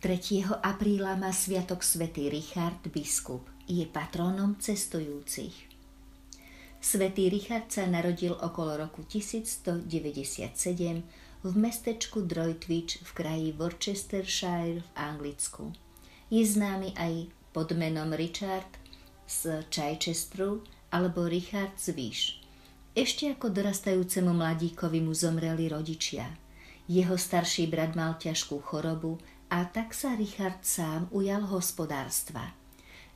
3. apríla má sviatok svätý Richard biskup, je patrónom cestujúcich. Svetý Richard sa narodil okolo roku 1197 v mestečku Droitwich v kraji Worcestershire v Anglicku. Je známy aj pod menom Richard z Chichesteru alebo Richard z Vyš. Ešte ako dorastajúcemu mladíkovi mu zomreli rodičia. Jeho starší brat mal ťažkú chorobu a tak sa Richard sám ujal hospodárstva.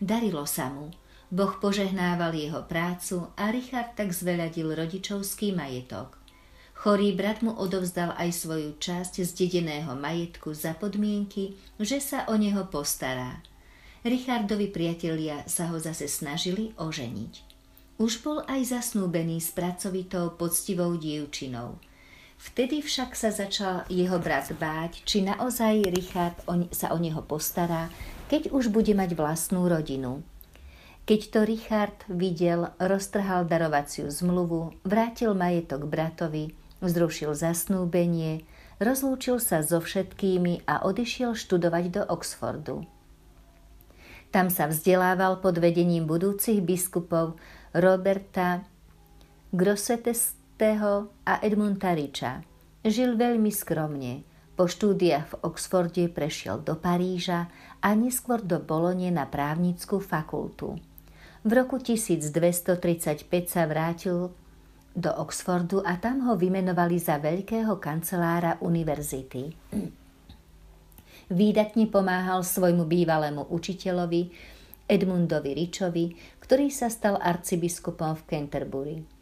Darilo sa mu, Boh požehnával jeho prácu a Richard tak zveľadil rodičovský majetok. Chorý brat mu odovzdal aj svoju časť z dedeného majetku za podmienky, že sa o neho postará. Richardovi priatelia sa ho zase snažili oženiť. Už bol aj zasnúbený s pracovitou poctivou dievčinou – Vtedy však sa začal jeho brat báť, či naozaj Richard sa o neho postará, keď už bude mať vlastnú rodinu. Keď to Richard videl, roztrhal darovaciu zmluvu, vrátil majetok bratovi, zrušil zasnúbenie, rozlúčil sa so všetkými a odišiel študovať do Oxfordu. Tam sa vzdelával pod vedením budúcich biskupov Roberta Grossetes Teho a Edmunda Richa. Žil veľmi skromne. Po štúdiách v Oxforde prešiel do Paríža a neskôr do Bolone na právnickú fakultu. V roku 1235 sa vrátil do Oxfordu a tam ho vymenovali za veľkého kancelára univerzity. Výdatne pomáhal svojmu bývalému učiteľovi Edmundovi Richovi, ktorý sa stal arcibiskupom v Canterbury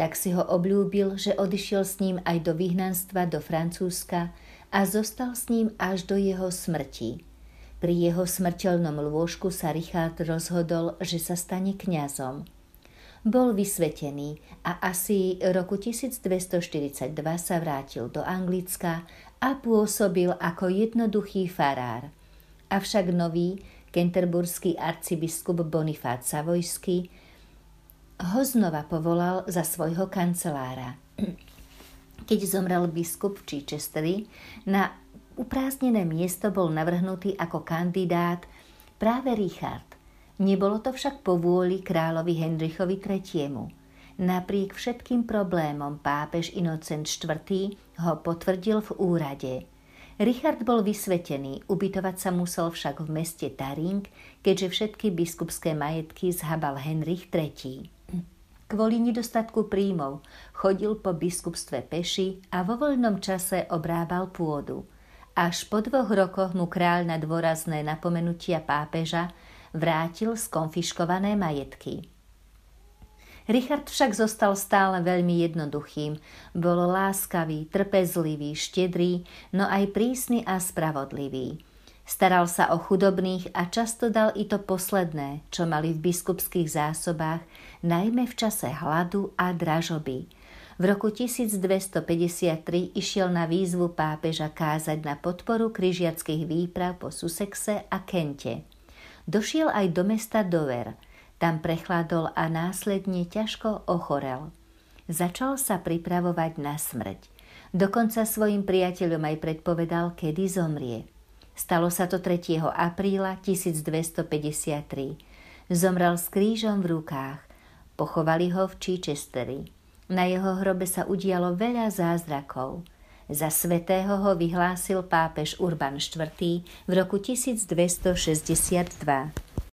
tak si ho obľúbil, že odišiel s ním aj do vyhnanstva do Francúzska a zostal s ním až do jeho smrti. Pri jeho smrteľnom lôžku sa Richard rozhodol, že sa stane kňazom. Bol vysvetený a asi roku 1242 sa vrátil do Anglicka a pôsobil ako jednoduchý farár. Avšak nový kenterburský arcibiskup Bonifát Savojský ho znova povolal za svojho kancelára. Keď zomrel biskup v Chichesteri, na uprázdnené miesto bol navrhnutý ako kandidát práve Richard. Nebolo to však po vôli kráľovi Henrichovi III. Napriek všetkým problémom pápež Inocent IV. ho potvrdil v úrade. Richard bol vysvetený, ubytovať sa musel však v meste Taring, keďže všetky biskupské majetky zhabal Henrich III. Kvôli nedostatku príjmov chodil po biskupstve peši a vo voľnom čase obrábal pôdu. Až po dvoch rokoch mu kráľ na dôrazné napomenutia pápeža vrátil skonfiškované majetky. Richard však zostal stále veľmi jednoduchým. Bol láskavý, trpezlivý, štedrý, no aj prísny a spravodlivý. Staral sa o chudobných a často dal i to posledné, čo mali v biskupských zásobách, najmä v čase hladu a dražoby. V roku 1253 išiel na výzvu pápeža kázať na podporu kryžiackých výprav po Sussexe a Kente. Došiel aj do mesta Dover. Tam prechladol a následne ťažko ochorel. Začal sa pripravovať na smrť. Dokonca svojim priateľom aj predpovedal, kedy zomrie. Stalo sa to 3. apríla 1253. Zomrel s krížom v rukách. Pochovali ho v Chichesteri. Na jeho hrobe sa udialo veľa zázrakov. Za svetého ho vyhlásil pápež Urban IV. v roku 1262.